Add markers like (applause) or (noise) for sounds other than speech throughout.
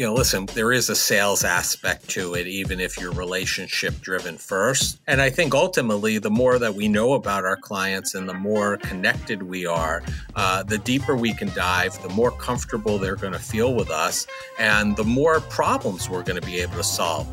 you know, listen, there is a sales aspect to it, even if you're relationship driven first. And I think ultimately, the more that we know about our clients and the more connected we are, uh, the deeper we can dive, the more comfortable they're going to feel with us, and the more problems we're going to be able to solve.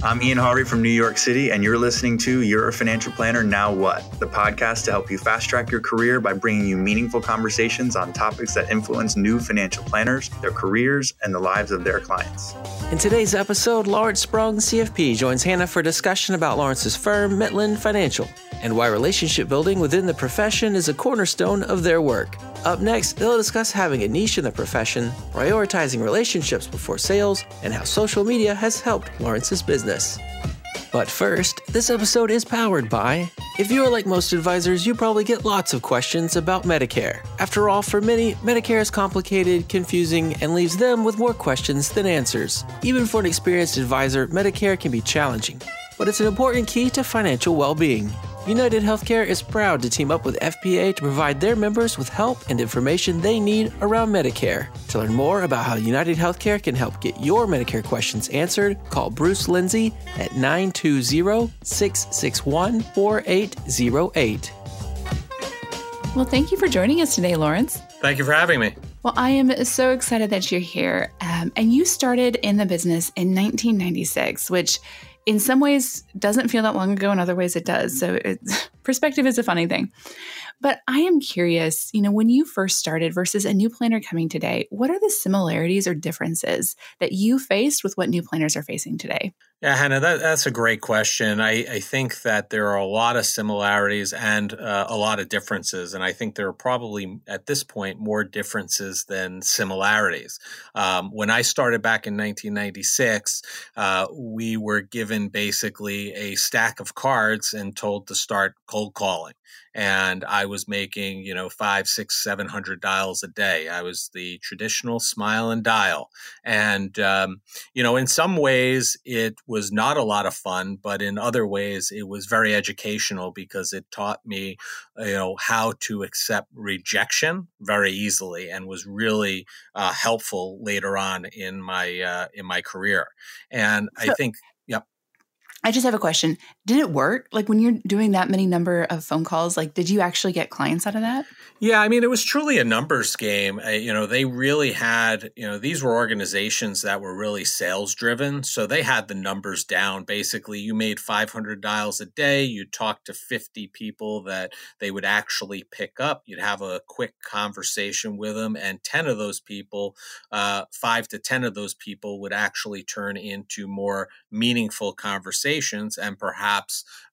I'm Ian Harvey from New York City, and you're listening to You're a Financial Planner Now What, the podcast to help you fast track your career by bringing you meaningful conversations on topics that influence new financial planners, their careers, and the lives of their clients. In today's episode, Lawrence Sprung, CFP, joins Hannah for discussion about Lawrence's firm, Mitlin Financial, and why relationship building within the profession is a cornerstone of their work. Up next, they'll discuss having a niche in the profession, prioritizing relationships before sales, and how social media has helped Lawrence's business. But first, this episode is powered by. If you are like most advisors, you probably get lots of questions about Medicare. After all, for many, Medicare is complicated, confusing, and leaves them with more questions than answers. Even for an experienced advisor, Medicare can be challenging, but it's an important key to financial well being. United Healthcare is proud to team up with FPA to provide their members with help and information they need around Medicare. To learn more about how United Healthcare can help get your Medicare questions answered, call Bruce Lindsay at 920 661 4808. Well, thank you for joining us today, Lawrence. Thank you for having me. Well, I am so excited that you're here. Um, and you started in the business in 1996, which in some ways doesn't feel that long ago, in other ways it does. So (laughs) perspective is a funny thing. But I am curious, you know, when you first started versus a new planner coming today, what are the similarities or differences that you faced with what new planners are facing today? Yeah, Hannah, that, that's a great question. I, I, think that there are a lot of similarities and uh, a lot of differences. And I think there are probably at this point more differences than similarities. Um, when I started back in 1996, uh, we were given basically a stack of cards and told to start cold calling and I was making, you know, five, six, seven hundred dials a day. I was the traditional smile and dial. And, um, you know, in some ways it was not a lot of fun, but in other ways it was very educational because it taught me, you know, how to accept rejection very easily and was really uh, helpful later on in my, uh, in my career. And so- I think, yep. I just have a question. Did it work? Like when you're doing that many number of phone calls, like did you actually get clients out of that? Yeah, I mean it was truly a numbers game. Uh, you know, they really had, you know, these were organizations that were really sales driven, so they had the numbers down. Basically, you made 500 dials a day, you'd talk to 50 people that they would actually pick up. You'd have a quick conversation with them and 10 of those people, uh, 5 to 10 of those people would actually turn into more meaningful conversations and perhaps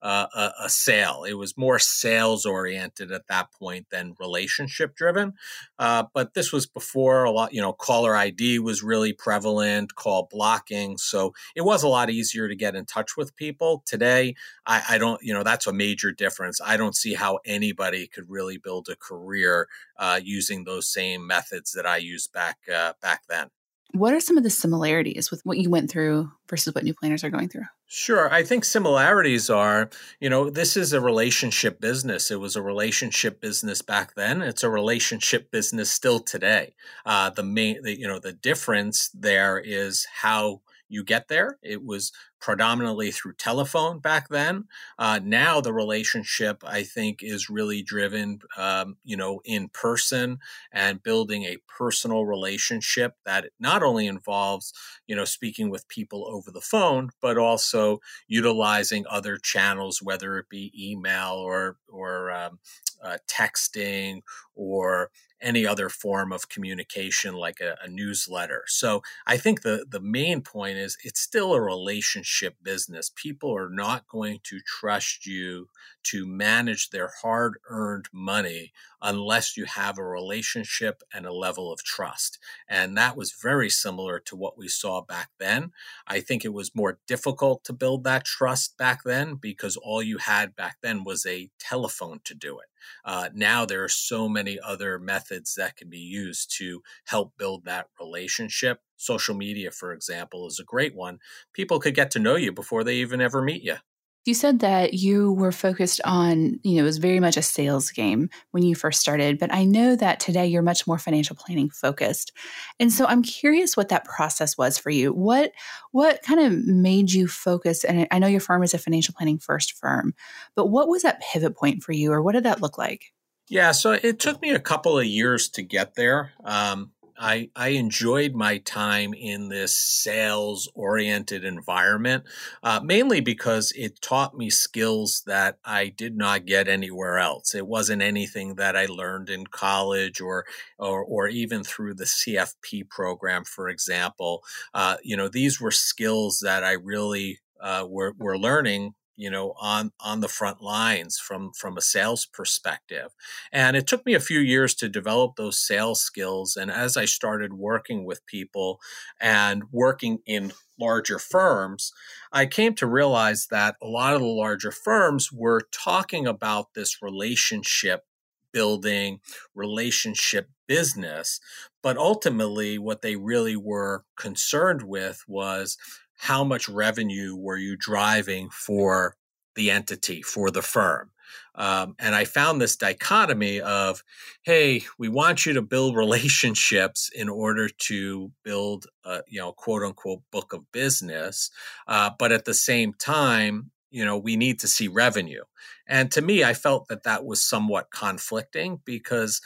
uh, a, a, sale. It was more sales oriented at that point than relationship driven. Uh, but this was before a lot, you know, caller ID was really prevalent, call blocking. So it was a lot easier to get in touch with people. Today, I, I don't, you know, that's a major difference. I don't see how anybody could really build a career uh, using those same methods that I used back uh, back then. What are some of the similarities with what you went through versus what new planners are going through? Sure. I think similarities are, you know, this is a relationship business. It was a relationship business back then. It's a relationship business still today. Uh, the main, the, you know, the difference there is how you get there. It was predominantly through telephone back then. Uh, now the relationship, I think, is really driven, um, you know, in person and building a personal relationship that not only involves, you know, speaking with people over the phone, but also utilizing other channels, whether it be email or or um, uh, texting or any other form of communication like a, a, newsletter. So I think the the main point is it's still a relationship business. People are not going to trust you to manage their hard-earned money unless you have a relationship and a level of trust. And that was very similar to what we saw back then. I think it was more difficult to build that trust back then because all you had back then was a telephone to do it. Uh, now there are so many other methods that can be used to help build that relationship. Social media, for example, is a great one. People could get to know you before they even ever meet you. You said that you were focused on, you know, it was very much a sales game when you first started, but I know that today you're much more financial planning focused. And so I'm curious what that process was for you. What what kind of made you focus and I know your firm is a financial planning first firm, but what was that pivot point for you or what did that look like? Yeah, so it took me a couple of years to get there. Um, I, I enjoyed my time in this sales oriented environment, uh, mainly because it taught me skills that I did not get anywhere else. It wasn't anything that I learned in college or, or, or even through the CFP program, for example. Uh, you know, these were skills that I really uh, were, were learning you know on on the front lines from from a sales perspective. And it took me a few years to develop those sales skills and as i started working with people and working in larger firms i came to realize that a lot of the larger firms were talking about this relationship building relationship business but ultimately what they really were concerned with was how much revenue were you driving for the entity, for the firm? Um, and I found this dichotomy of, hey, we want you to build relationships in order to build a, you know, quote unquote book of business. Uh, but at the same time, you know, we need to see revenue. And to me, I felt that that was somewhat conflicting because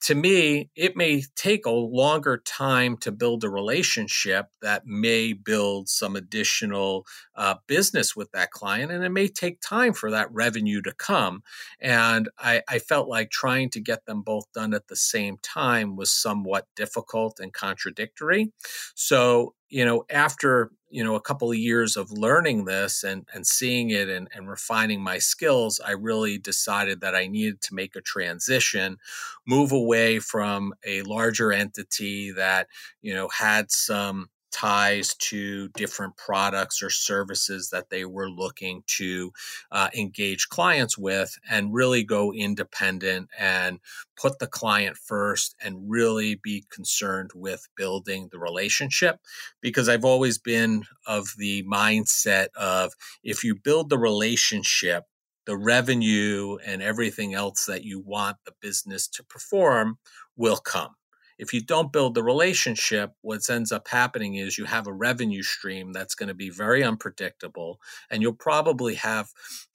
to me, it may take a longer time to build a relationship that may build some additional uh, business with that client, and it may take time for that revenue to come. And I, I felt like trying to get them both done at the same time was somewhat difficult and contradictory. So, you know, after you know a couple of years of learning this and and seeing it and, and refining my skills i really decided that i needed to make a transition move away from a larger entity that you know had some ties to different products or services that they were looking to uh, engage clients with and really go independent and put the client first and really be concerned with building the relationship. Because I've always been of the mindset of if you build the relationship the revenue and everything else that you want the business to perform will come if you don't build the relationship, what ends up happening is you have a revenue stream that's going to be very unpredictable, and you'll probably have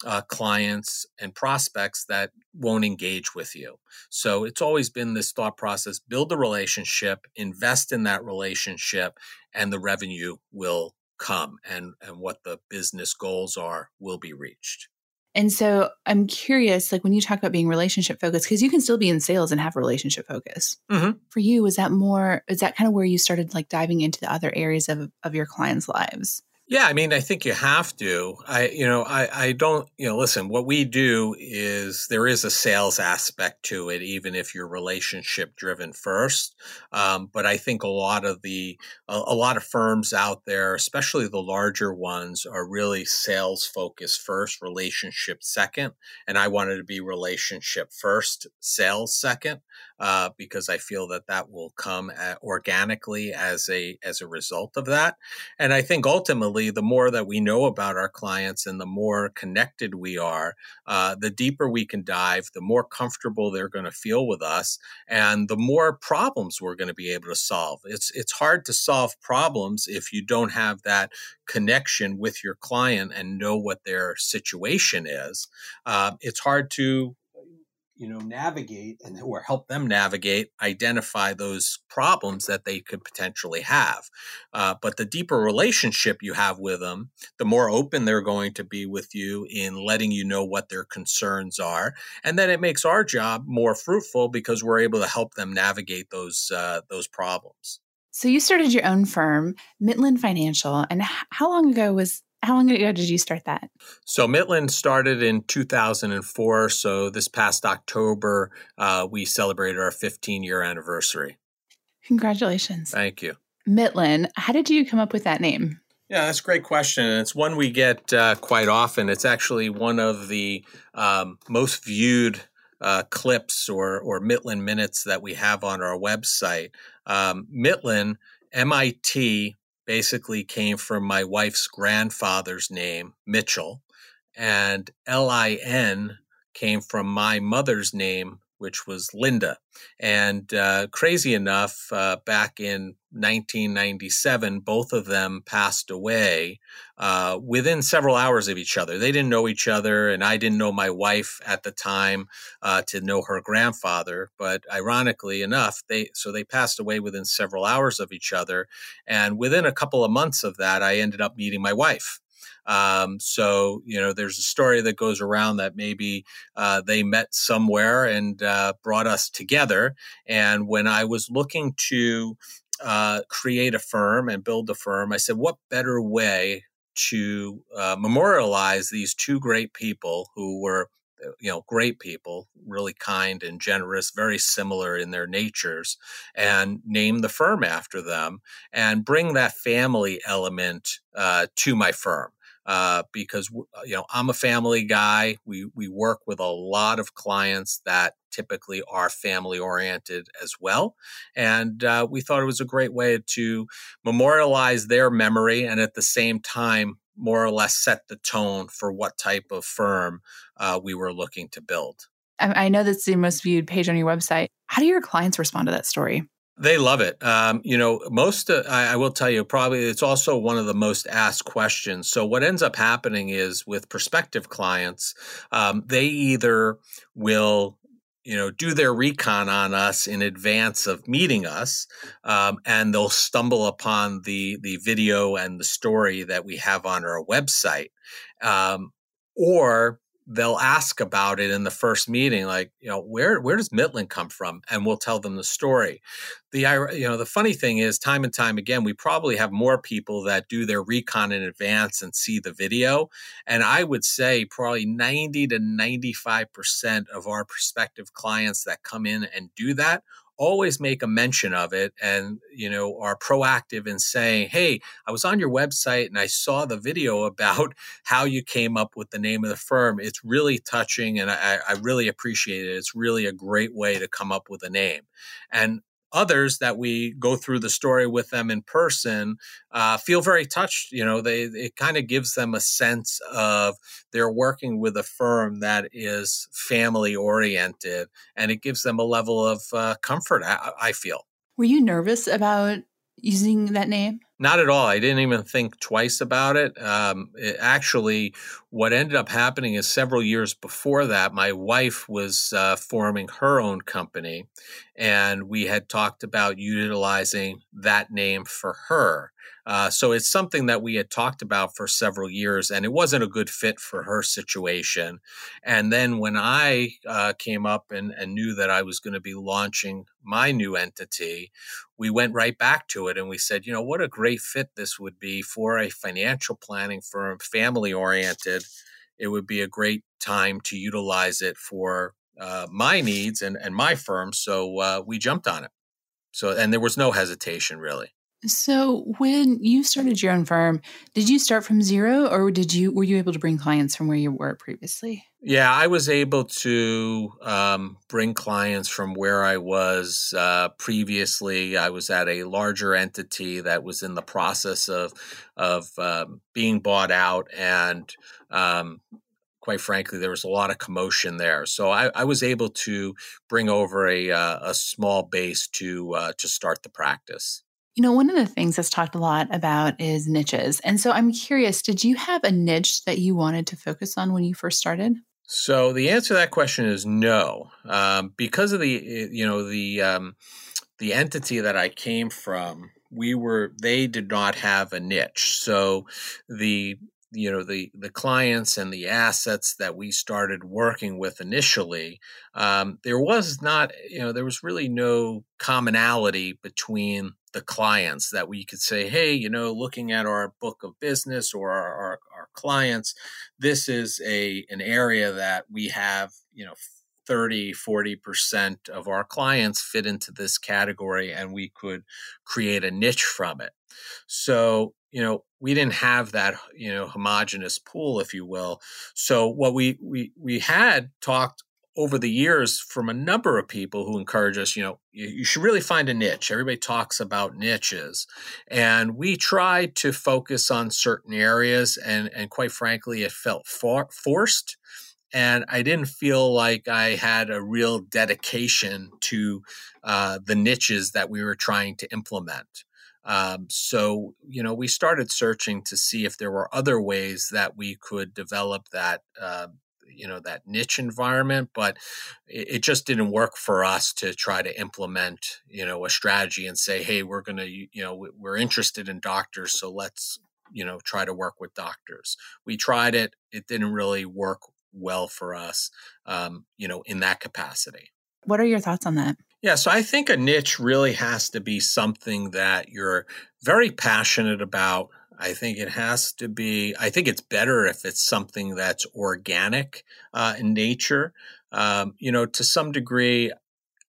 uh, clients and prospects that won't engage with you. So it's always been this thought process build the relationship, invest in that relationship, and the revenue will come, and, and what the business goals are will be reached. And so I'm curious, like when you talk about being relationship focused, because you can still be in sales and have relationship focus. Mm-hmm. For you, was that more, is that kind of where you started like diving into the other areas of, of your clients' lives? Yeah, I mean, I think you have to. I, you know, I, I don't, you know, listen, what we do is there is a sales aspect to it, even if you're relationship driven first. Um, but I think a lot of the, a, a, lot of firms out there, especially the larger ones, are really sales focused first, relationship second. And I wanted to be relationship first, sales second uh, because I feel that that will come organically as a as a result of that. And I think ultimately, the more that we know about our clients and the more connected we are, uh, the deeper we can dive, the more comfortable they're going to feel with us, and the more problems we're going to be able to solve. It's it's hard to solve problems if you don't have that connection with your client and know what their situation is. Uh, it's hard to you know navigate and or help them navigate identify those problems that they could potentially have. Uh, but the deeper relationship you have with them the more open they're going to be with you in letting you know what their concerns are. And then it makes our job more fruitful because we're able to help them navigate those uh, those problems. So you started your own firm Mitlin financial and how long ago was how long ago did you start that? So Mitlin started in 2004. So this past October, uh, we celebrated our 15 year anniversary. Congratulations. Thank you. Mitlin, how did you come up with that name? Yeah, that's a great question. And it's one we get uh, quite often. It's actually one of the um, most viewed uh, clips or, or Mitlin minutes that we have on our website. Um, Mitlin, M I T basically came from my wife's grandfather's name, Mitchell. and L-I-N came from my mother's name, which was Linda. And uh, crazy enough, uh, back in 1997, both of them passed away uh, within several hours of each other. They didn't know each other, and I didn't know my wife at the time uh, to know her grandfather. But ironically enough, they so they passed away within several hours of each other, and within a couple of months of that, I ended up meeting my wife. Um, so, you know, there's a story that goes around that maybe uh, they met somewhere and uh, brought us together. And when I was looking to uh, create a firm and build the firm, I said, what better way to uh, memorialize these two great people who were uh, you know great people really kind and generous very similar in their natures and name the firm after them and bring that family element uh, to my firm uh, because uh, you know I'm a family guy. We we work with a lot of clients that typically are family oriented as well, and uh, we thought it was a great way to memorialize their memory and at the same time more or less set the tone for what type of firm uh, we were looking to build. I know that's the most viewed page on your website. How do your clients respond to that story? They love it. Um, you know, most, uh, I, I, will tell you, probably it's also one of the most asked questions. So, what ends up happening is with prospective clients, um, they either will you know do their recon on us in advance of meeting us um, and they'll stumble upon the the video and the story that we have on our website um, or they'll ask about it in the first meeting like you know where where does Mitlin come from? and we'll tell them the story. The you know the funny thing is time and time again we probably have more people that do their recon in advance and see the video and i would say probably 90 to 95% of our prospective clients that come in and do that always make a mention of it and you know are proactive in saying hey i was on your website and i saw the video (laughs) about how you came up with the name of the firm. It's really touching and i, I really appreciate it. It's really a great way to come up with a name. And others that we go through the story with them in person uh, feel very touched you know they it kind of gives them a sense of they're working with a firm that is family oriented and it gives them a level of uh, comfort I, I feel. Were you nervous about using that name not at all. I didn't even think twice about it. Um, it. Actually, what ended up happening is several years before that, my wife was uh, forming her own company, and we had talked about utilizing that name for her. Uh, so it's something that we had talked about for several years, and it wasn't a good fit for her situation. And then when I uh, came up and, and knew that I was going to be launching my new entity, we went right back to it and we said, you know, what a great fit this would be for a financial planning firm, family oriented. It would be a great time to utilize it for uh, my needs and, and my firm. So uh, we jumped on it. So, and there was no hesitation really. So when you started your own firm, did you start from zero or did you were you able to bring clients from where you were previously? Yeah, I was able to um, bring clients from where I was uh, previously. I was at a larger entity that was in the process of of um, being bought out, and um, quite frankly, there was a lot of commotion there. So I, I was able to bring over a uh, a small base to uh, to start the practice. You know, one of the things that's talked a lot about is niches. And so I'm curious, did you have a niche that you wanted to focus on when you first started? So the answer to that question is no, um, because of the eh, you know the um, the entity that I came from. We were they did not have a niche, so the you know the the clients and the assets that we started working with initially um, there was not you know there was really no commonality between the clients that we could say hey you know looking at our book of business or our, our, our clients this is a an area that we have you know 30 40% of our clients fit into this category and we could create a niche from it. So you know we didn't have that you know homogenous pool if you will. So what we we we had talked over the years from a number of people who encourage us, you know, you, you, should really find a niche. Everybody talks about niches. And we tried to focus on certain areas, and, and quite frankly, it felt for, forced. And I didn't feel like I had a real dedication to uh, the niches that we were trying to implement. Um, so, you know, we started searching to see if there were other ways that we could develop that uh, you know that niche environment but it, it, just didn't work for us to try to implement you know a strategy and say hey we're going to you know we're interested in doctors so let's you know try to work with doctors. We tried it it didn't really work well for us um, you know in that capacity. What are your thoughts on that? Yeah so i think a niche really has to be something that you're very passionate about I think it has to be, I think it's better if it's something that's organic uh, in nature. Um, you know, to some degree,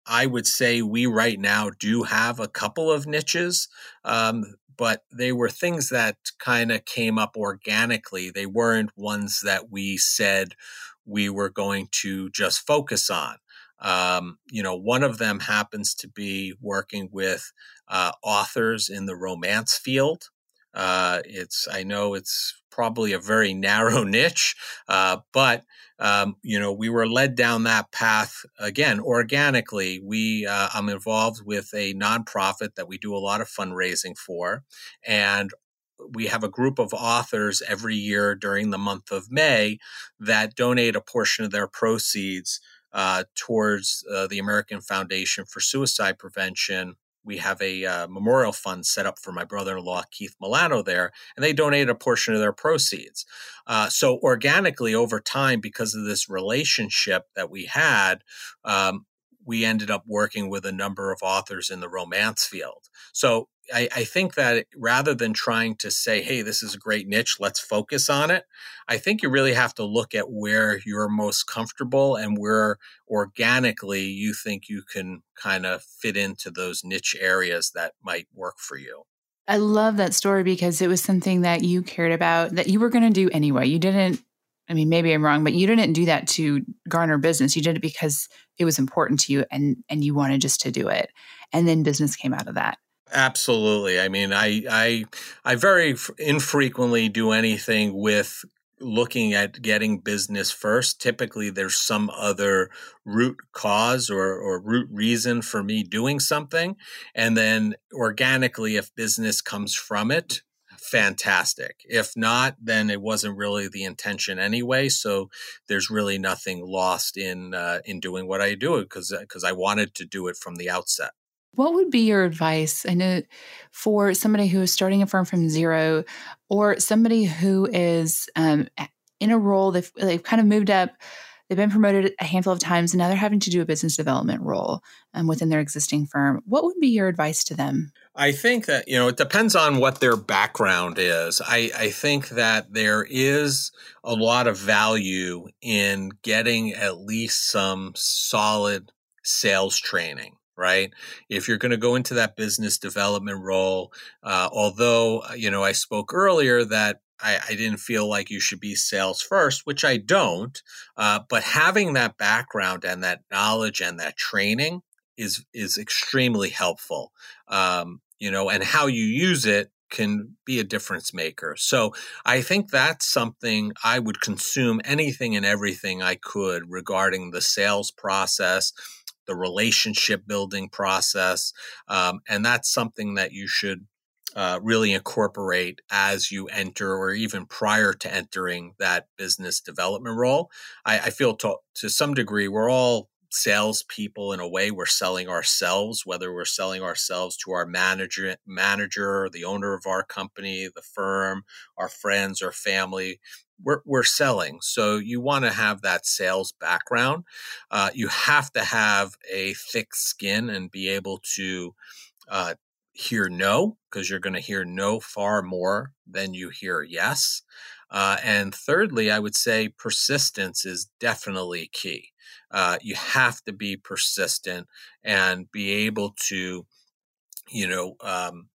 I would say we right now do have a couple of niches, um, but they were things that kind of came up organically. They weren't ones that we said we were going to just focus on. Um, you know, one of them happens to be working with uh, authors in the romance field. Uh, it's I know it's probably a very (laughs) narrow niche, uh, but um, you know we were led down that path again organically. We uh, I'm involved with a nonprofit that we do a lot of fundraising for, and we have a group of authors every year during the month of May that donate a portion of their proceeds uh, towards uh, the American Foundation for Suicide Prevention we have a uh, memorial fund set up for my brother-in-law Keith Milano there, and they donated a portion of their proceeds. Uh, so organically over time, because of this relationship that we had, um, we ended up working with a number of authors in the romance field. So I, I, think that rather than trying to say, hey, this is a great niche, let's focus on it, I think you really have to look at where you're most comfortable and where organically you think you can kind of fit into those niche areas that might work for you. I love that story because it was something that you cared about that you were going to do anyway. You didn't I mean, maybe I'm wrong, but you didn't do that to garner business. You did it because it was important to you and and you wanted just to do it. And then business came out of that. Absolutely. I mean, I I I very infrequently do anything with looking at getting business first. Typically, there's some other root cause or, or root reason for me doing something. And then organically, if business comes from it, fantastic. If not, then it wasn't really the intention anyway. So there's really nothing lost in uh, in doing what I do because because I wanted to do it from the outset. What would be your advice? I know for somebody who is starting a firm from zero, or somebody who is um, in a role they've they've kind of moved up They've been promoted a handful of times and now they're having to do a business development role um, within their existing firm. What would be your advice to them? I think that, you know, it depends on what their background is. I, I think that there is a lot of value in getting at least some solid sales training right? If you're going to go into that business development role, uh, although, you know, I spoke earlier that I, I, didn't feel like you should be sales first, which I don't. Uh, but having that background and that knowledge and that training is is extremely helpful. Um, you know, and how you use it can be a difference maker. So I think that's something I would consume anything and everything I could regarding the sales process, the relationship building process, um, and that's something that you should uh, really incorporate as you enter or even prior to entering that business development role. I, I feel to, to some degree we're all salespeople in a way. We're selling ourselves, whether we're selling ourselves to our manager, manager, the owner of our company, the firm, our friends or family. We're, we're selling. So you want to have that sales background. Uh, you have to have a thick skin and be able to uh, hear no because you're going to hear no far more than you hear yes. Uh, and thirdly, I would say persistence is definitely key. Uh, you have to be persistent and be able to, you know, um,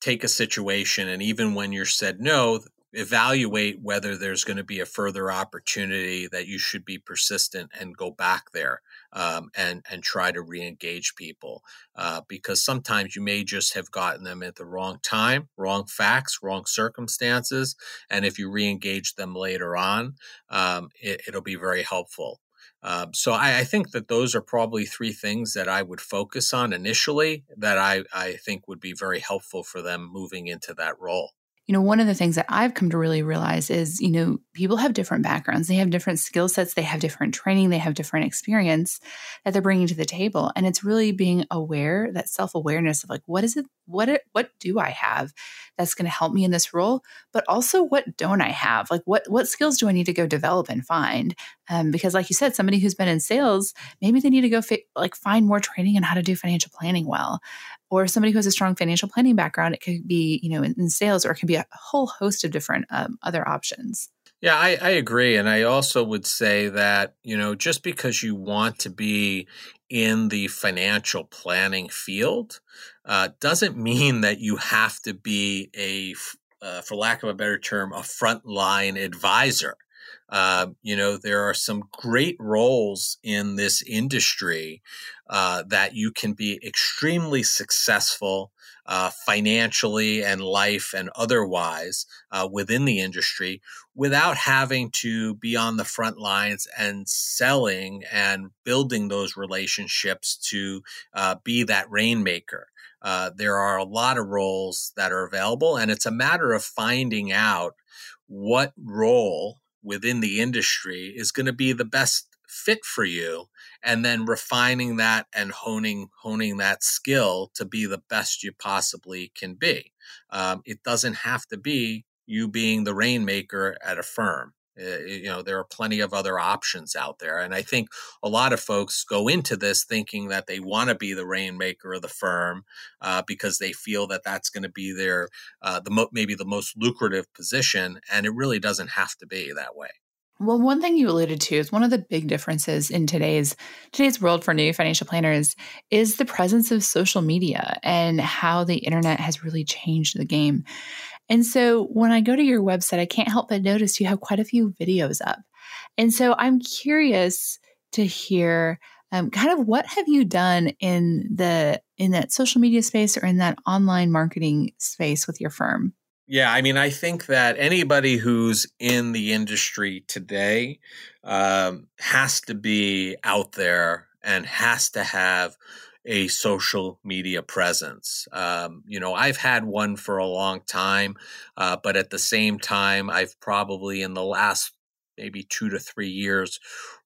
take a situation and even when you're said no, evaluate whether there's going to be a further opportunity that you should be persistent and go back there um, and and try to re-engage people uh, because sometimes you may just have gotten them at the wrong time wrong facts wrong circumstances and if you re-engage them later on um, it, will be very helpful. Um, so I, I, think that those are probably three things that I would focus on initially that I, I think would be very helpful for them moving into that role you know, one of the things that I've come to really realize is, you know, people have different backgrounds, they have different skill sets, they have different training, they have different experience that they're bringing to the table. And it's really being aware, that self awareness of like, what is it, what, it, what do I have that's going to help me in this role? But also, what don't I have? Like, what, what skills do I need to go develop and find? Um, because, like you said, somebody who's been in sales, maybe they need to go fi- like find more training on how to do financial planning well or somebody who has a strong financial planning background, it could be, you know, in, in sales, or it can be a whole host of different um, other options. Yeah, I, I, agree. And I also would say that, you know, just because you want to be in the financial planning field uh, doesn't mean that you have to be a, uh, for lack of a better term, a frontline advisor. Uh, you know, there are some great roles in this industry uh, that you can be extremely successful uh, financially and life and otherwise uh, within the industry without having to be on the front lines and selling and building those relationships to uh, be that rainmaker. Uh, there are a lot of roles that are available, and it's a matter of finding out what role within the industry is going to be the best fit for you and then refining that and honing honing that skill to be the best you possibly can be. Um, it doesn't have to be you being the rainmaker at a firm you know there are plenty of other options out there and i think a lot of folks go into this thinking that they want to be the rainmaker of the firm uh, because they feel that that's going to be their uh, the mo- maybe the most lucrative position and it really doesn't have to be that way well, one thing you alluded to is one of the big differences in today's today's world for new financial planners is the presence of social media and how the internet has really changed the game. And so when I go to your website, I can't help but notice you have quite a few videos up. And so I'm curious to hear um, kind of what have you done in the in that social media space or in that online marketing space with your firm? Yeah, I mean, I think that anybody who's in the industry today um, has to be out there and has to have a social media presence. Um, you know, I've had one for a long time, uh, but at the same time, I've probably in the last maybe two to three years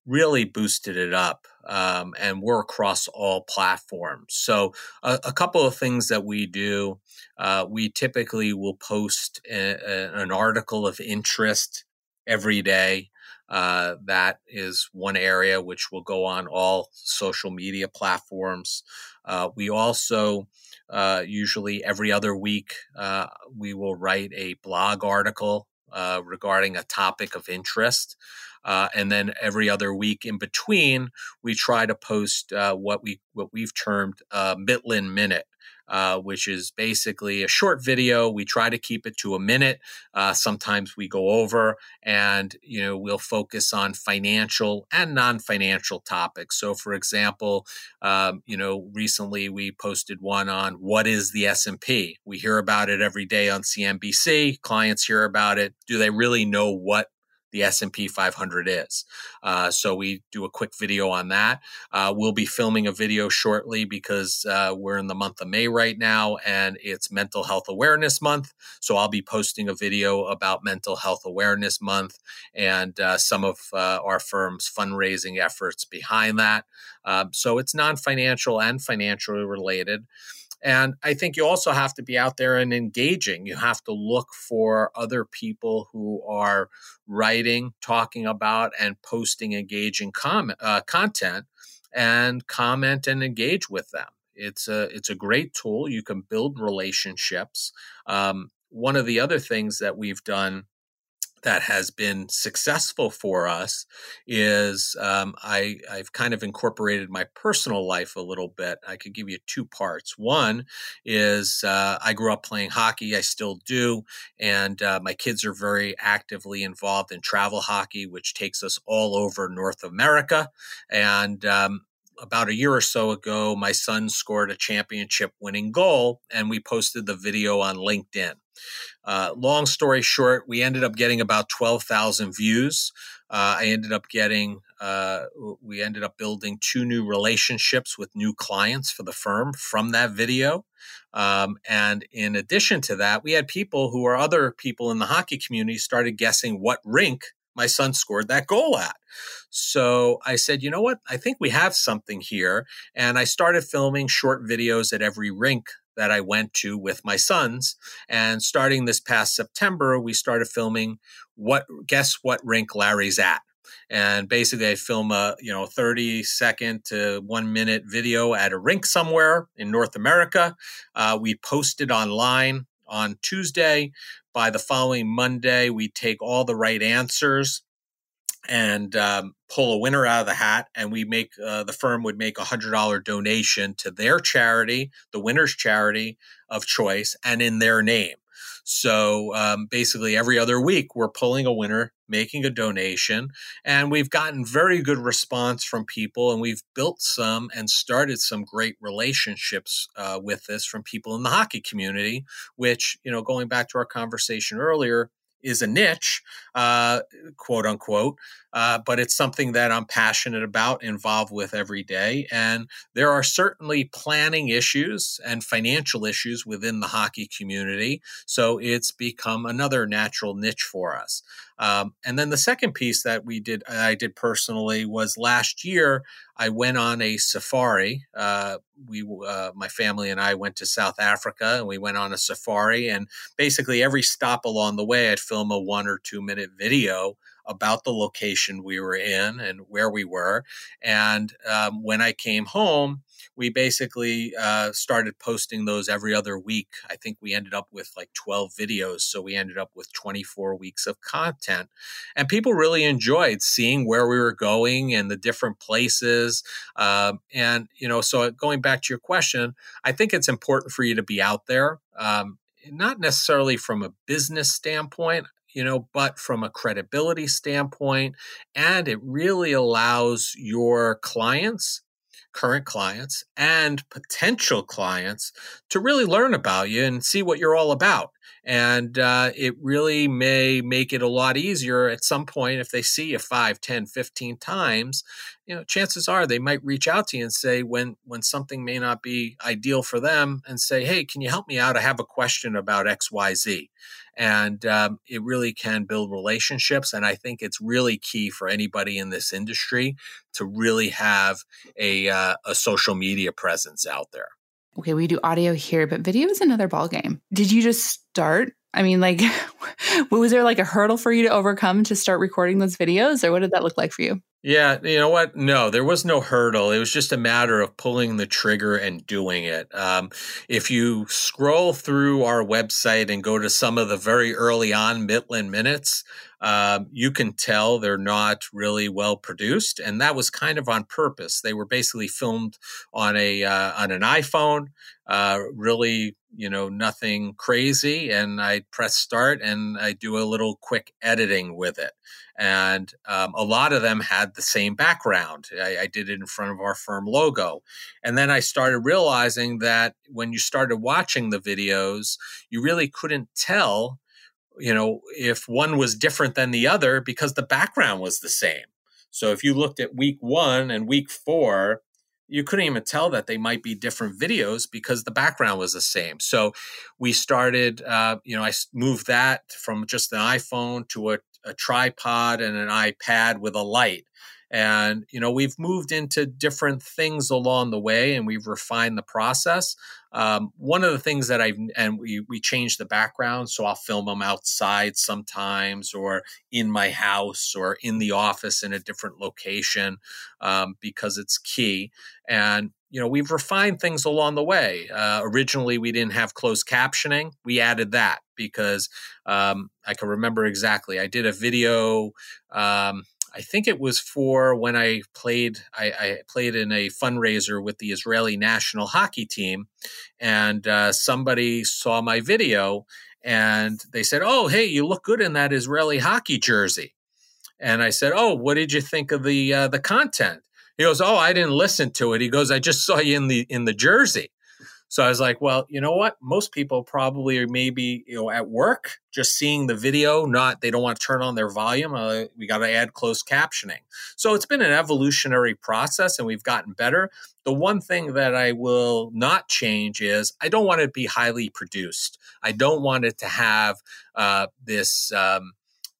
really boosted it up um, and we're across all platforms so a, a couple of things that we do uh, we typically will post a, a, an article of interest every day uh, that is one area which will go on all social media platforms. Uh, we also uh, usually every other week uh, we will write a blog article uh, regarding a topic of interest. Uh, and then every other week in between, we try to post what we what we've termed a Mitlin Minute, uh, which is basically a short video. We try to keep it to a minute. Uh, sometimes we go over, and you know we'll focus on financial and non-financial topics. So, for example, um, you know recently we posted one on what is the S and P. We hear about it every day on CNBC. Clients hear about it. Do they really know what the S&P 500 is. Uh, so we do a quick video on that. Uh, we'll be filming a video shortly because uh, we're in the month of May right now and it's Mental Health Awareness Month. So I'll be posting a video about Mental Health Awareness Month and uh, some of uh, our firm's fundraising efforts behind that. Um, so it's non-financial and financially related. And I think you also have to be out there and engaging. You have to look for other people who are writing, talking about, and posting engaging uh, content and comment and engage with them. It's a it's a great tool. You can build relationships. Um, one of the other things that we've done that has been successful for us is um, I, I've kind of incorporated my personal life a little bit. I could give you two parts. One is uh, I grew up playing hockey, I still do, and uh, my kids are very actively involved in travel hockey, which takes us all over North America. And um, about a year or so ago, my son scored a championship winning goal, and we posted the video on LinkedIn. Uh, long story short, we ended up getting about 12,000 views. Uh, I ended up getting, uh, we ended up building two new relationships with new clients for the firm from that video. Um, and in addition to that, we had people who are other people in the hockey community started guessing what rink my son scored that goal at. So I said, you know what? I think we have something here. And I started filming short videos at every rink that I went to with my sons. And starting this past September, we started filming what guess what rink Larry's at. And basically, I film a you know 30 second to one minute video at a rink somewhere in North America. Uh, we post it online on Tuesday. By the following Monday, we take all the right answers and um, pull a winner out of the hat and we make uh, the firm would make a hundred dollar donation to their charity the winner's charity of choice and in their name. So um, basically every other week we're pulling a winner making a donation and we've gotten very good response from people and we've built some and started some great relationships uh, with this from people in the hockey community which you know going back to our conversation earlier is a niche, uh, quote unquote, uh, but it's something that I'm passionate about, involved with every day. And there are certainly planning issues and financial issues within the hockey community. So it's become another natural niche for us. Um, and then the second piece that we did, I did personally, was last year I went on a safari. Uh, we, uh, my family and I went to South Africa, and we went on a safari. And basically, every stop along the way, I'd film a one or two minute video about the location we were in and where we were. And um, when I came home, we basically uh, started posting those every other week. I think we ended up with like 12 videos. So we ended up with 24 weeks of content. And people really enjoyed seeing where we were going and the different places. Um, and, you know, so going back to your question, I think it's important for you to be out there. Um, not necessarily from a business standpoint you know, but from a credibility standpoint, and it really allows your clients current clients and potential clients to really learn about you and see what you're all about. And uh, it really may make it a lot easier at some point if they see you 5, 10, 15 times. You know, chances are they might reach out to you and say, when, when something may not be ideal for them, and say, hey, can you help me out? I have a question about XYZ and um, it really can build relationships. And I think it's really key for anybody in this industry to really have a uh, a social media presence out there. Okay, we do audio here, but video is another ball game Did you just start? I mean, like, (laughs) was there like a hurdle for you to overcome to start recording those videos, or what did that look like for you? Yeah, you know what? No, there was no hurdle. It was just a matter of pulling the trigger and doing it. Um, if you scroll through our website and go to some of the very early on Mitlin minutes, um, you can tell they're not really well produced, and that was kind of on purpose. They were basically filmed on a uh, on an iPhone, uh, really, you know, nothing crazy. And I press start, and I do a little quick editing with it and um, a lot of them had the same background. I, I, did it in front of our firm logo, and then I started realizing that when you started watching the videos, you really couldn't tell, you know, if one was different than the other because the background was the same. So if you looked at week one and week four, you couldn't even tell that they might be different videos because the background was the same. So we started, uh, you know, I moved that from just an iPhone to a a tripod and an iPad with a light. And, you know, we've moved into different things along the way and we've refined the process. Um, one of the things that I've and we we change the background, so I'll film them outside sometimes, or in my house, or in the office in a different location, um, because it's key. And you know we've refined things along the way. Uh, originally, we didn't have closed captioning. We added that because um, I can remember exactly. I did a video. Um, I think it was for when I played. I, I, played in a fundraiser with the Israeli national hockey team, and uh, somebody saw my video and they said, "Oh, hey, you look good in that Israeli hockey jersey." And I said, "Oh, what did you think of the uh, the content?" He goes, "Oh, I didn't listen to it." He goes, "I just saw you in the in the jersey." So I was like, well, you know what? Most people probably are maybe, you know, at work, just seeing the video, not, they don't want to turn on their volume. Uh, we got to add closed captioning. So it's been an evolutionary process and we've gotten better. The one thing that I will not change is I don't want it to be highly produced. I don't want it to have uh, this, um,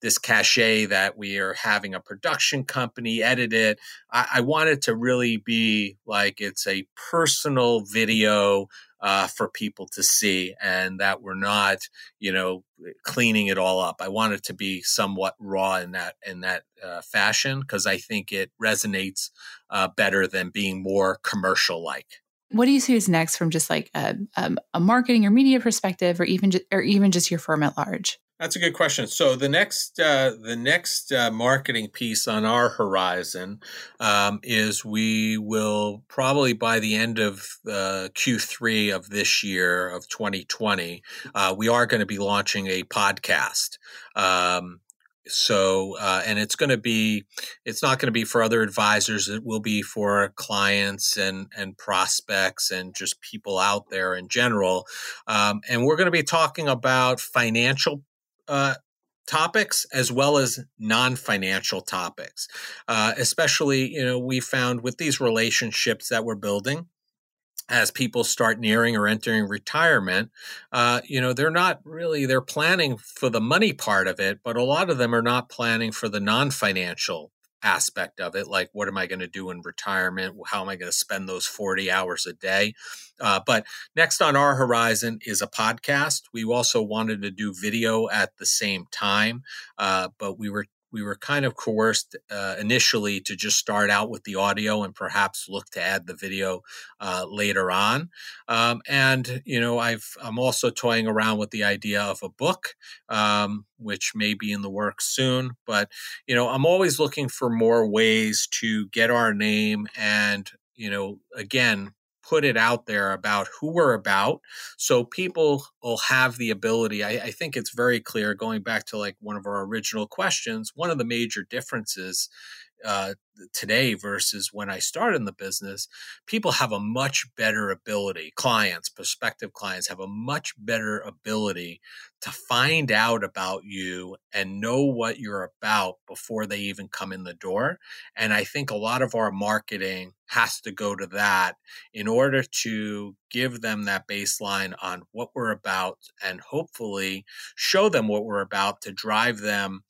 this cachet that we are having a production company edit it. I, I want it to really be like it's a personal video uh, for people to see and that we're not, you know, cleaning it all up. I want it to be somewhat raw in that in that uh, fashion because I think it resonates uh, better than being more commercial like. What do you see as next from just like a, um, a marketing or media perspective, or even just, or even just your firm at large? That's a good question. So the next uh, the next uh, marketing piece on our horizon um, is we will probably by the end of uh, Q3 of this year of 2020, uh, we are going to be launching a podcast. Um, so uh, and it's going to be it's not going to be for other advisors it will be for clients and and prospects and just people out there in general um, and we're going to be talking about financial uh, topics as well as non-financial topics. Uh, especially you know we found with these relationships that we're building as people start nearing or entering retirement uh, you know they're not really they're planning for the money part of it but a lot of them are not planning for the non-financial aspect of it like what am i going to do in retirement? How am i going to spend those 40 hours a day? Uh, but next on our horizon is a podcast. We also wanted to do video at the same time uh, but we were we were kind of coerced uh, initially to just start out with the audio and perhaps look to add the video uh, later on. Um, and you know, I've I'm also toying around with the idea of a book, um, which may be in the works soon. But you know, I'm always looking for more ways to get our name and you know, again, put it out there about who we're about so people will have the ability I, I, think it's very clear going back to like one of our original questions one of the major differences uh, today versus when I started in the business, people have a much better ability, clients, prospective clients have a much better ability to find out about you and know what you're about before they even come in the door. And I think a lot of our marketing has to go to that in order to give them that baseline on what we're about and hopefully show them what we're about to drive them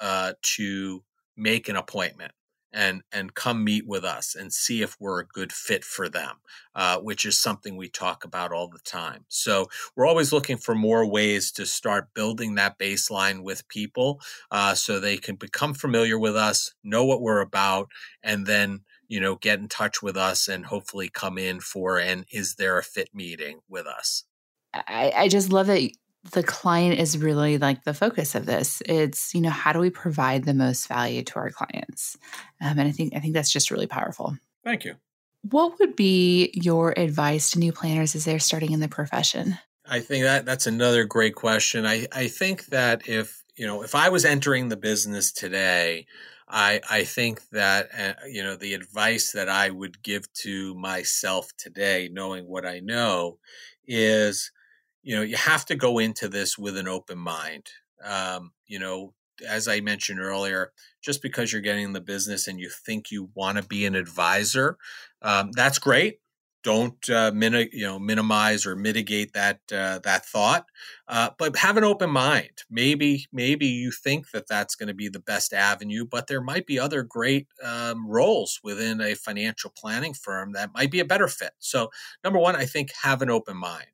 uh, to make an appointment and and come meet with us and see if we're a good fit for them uh, which is something we talk about all the time. So we're always looking for more ways to start building that baseline with people uh, so they can become familiar with us know what we're about and then you know get in touch with us and hopefully come in for an is there a fit meeting with us. I, I just love that the client is really like the focus of this. It's you know how do we provide the most value to our clients, um, and I think I think that's just really powerful. Thank you. What would be your advice to new planners as they're starting in the profession? I think that that's another great question. I I think that if you know if I was entering the business today. I, I think that uh, you know the advice that I would give to myself today, knowing what I know, is you know you have to go into this with an open mind. Um, you know as i mentioned earlier just because you're getting in the business and you think you want to be an advisor um, that's great. Don't uh, you know minimize or mitigate that uh, that thought uh, but have an open mind. Maybe maybe you think that that's going to be the best avenue but there might be other great um, roles within a financial planning firm that might be a better fit. So number one i think have an open mind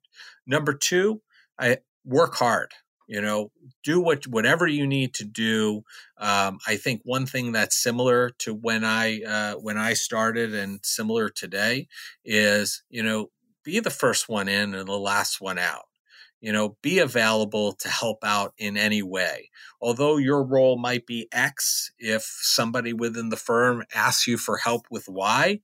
number two i work hard you know do what whatever you need to do. Um, i think one thing that's similar to when i uh, when i started and similar today is you know be the first one in and the last one out. You know be available to help out in any way. Although your role might be x if somebody within the firm asks you for help with y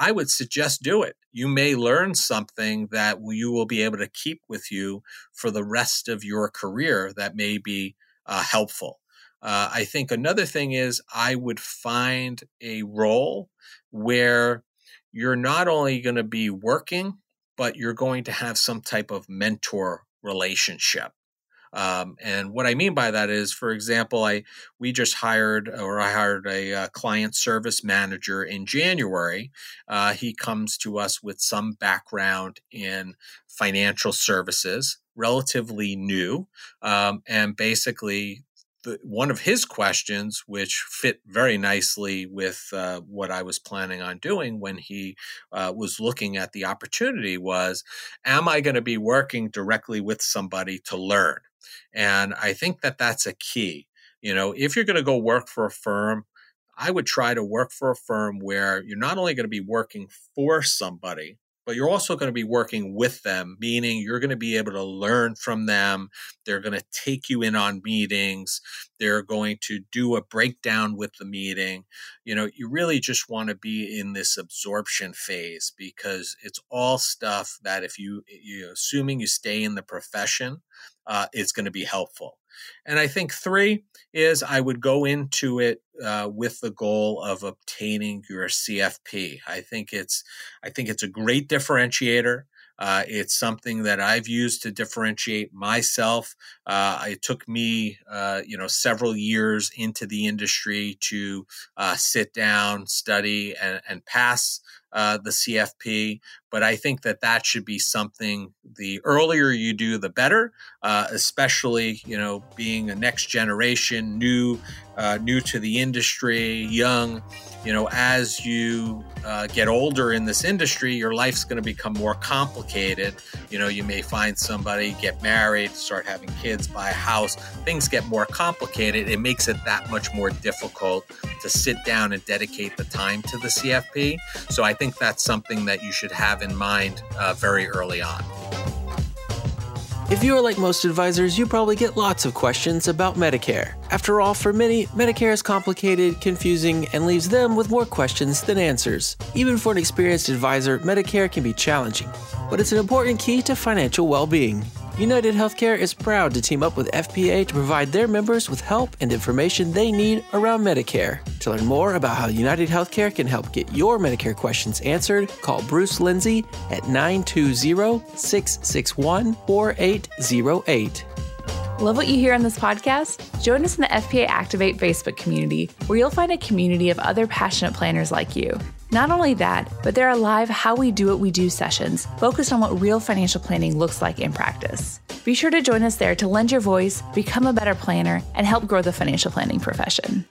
I would suggest do it. You may learn something that you will be able to keep with you for the rest of your career that may be uh, helpful. Uh, I think another thing is I would find a role where you're not only going to be working, but you're going to have some type of mentor relationship. Um, and what I mean by that is, for example, I we just hired or I hired a, uh, client service manager in January. Uh, he comes to us with some background in financial services, relatively new, um, and basically. The, one of his questions, which fit very nicely with uh, what I was planning on doing when he uh, was looking at the opportunity, was Am I going to be working directly with somebody to learn? And I think that that's a key. You know, if you're going to go work for a firm, I would try to work for a firm where you're not only going to be working for somebody, but you're also going to be working with them, meaning you're going to be able to learn from them. They're going to take you in on meetings. They're going to do a breakdown with the meeting. You know, you really just want to be in this absorption phase because it's all stuff that if you, you assuming you stay in the profession, uh, is going to be helpful. And I think three is I would go into it uh, with the goal of obtaining your CFP. I think it's I think it's a great differentiator. Uh, it's something that I've used to differentiate myself. Uh, it took me, uh, you know, several years into the industry to uh, sit down, study, and, and pass uh, the CFP. But I think that that should be something. The earlier you do, the better. Uh, especially, you know, being a next generation, new, uh, new to the industry, young. You know, as you uh, get older in this industry, your life's going to become more complicated. You know, you may find somebody, get married, start having kids, buy a house. Things get more complicated. It makes it that much more difficult to sit down and dedicate the time to the CFP. So I think that's something that you should have in mind uh, very early on. If you are like most advisors, you probably get lots of questions about Medicare. After all, for many, Medicare is complicated, confusing, and leaves them with more questions than answers. Even for an experienced advisor, Medicare can be challenging, but it's an important key to financial well being. United Healthcare is proud to team up with FPA to provide their members with help and information they need around Medicare. To learn more about how United Healthcare can help get your Medicare questions answered, call Bruce Lindsay at 920 661 4808. Love what you hear on this podcast? Join us in the FPA Activate Facebook community, where you'll find a community of other passionate planners like you. Not only that, but there are live How We Do What We Do sessions focused on what real financial planning looks like in practice. Be sure to join us there to lend your voice, become a better planner, and help grow the financial planning profession.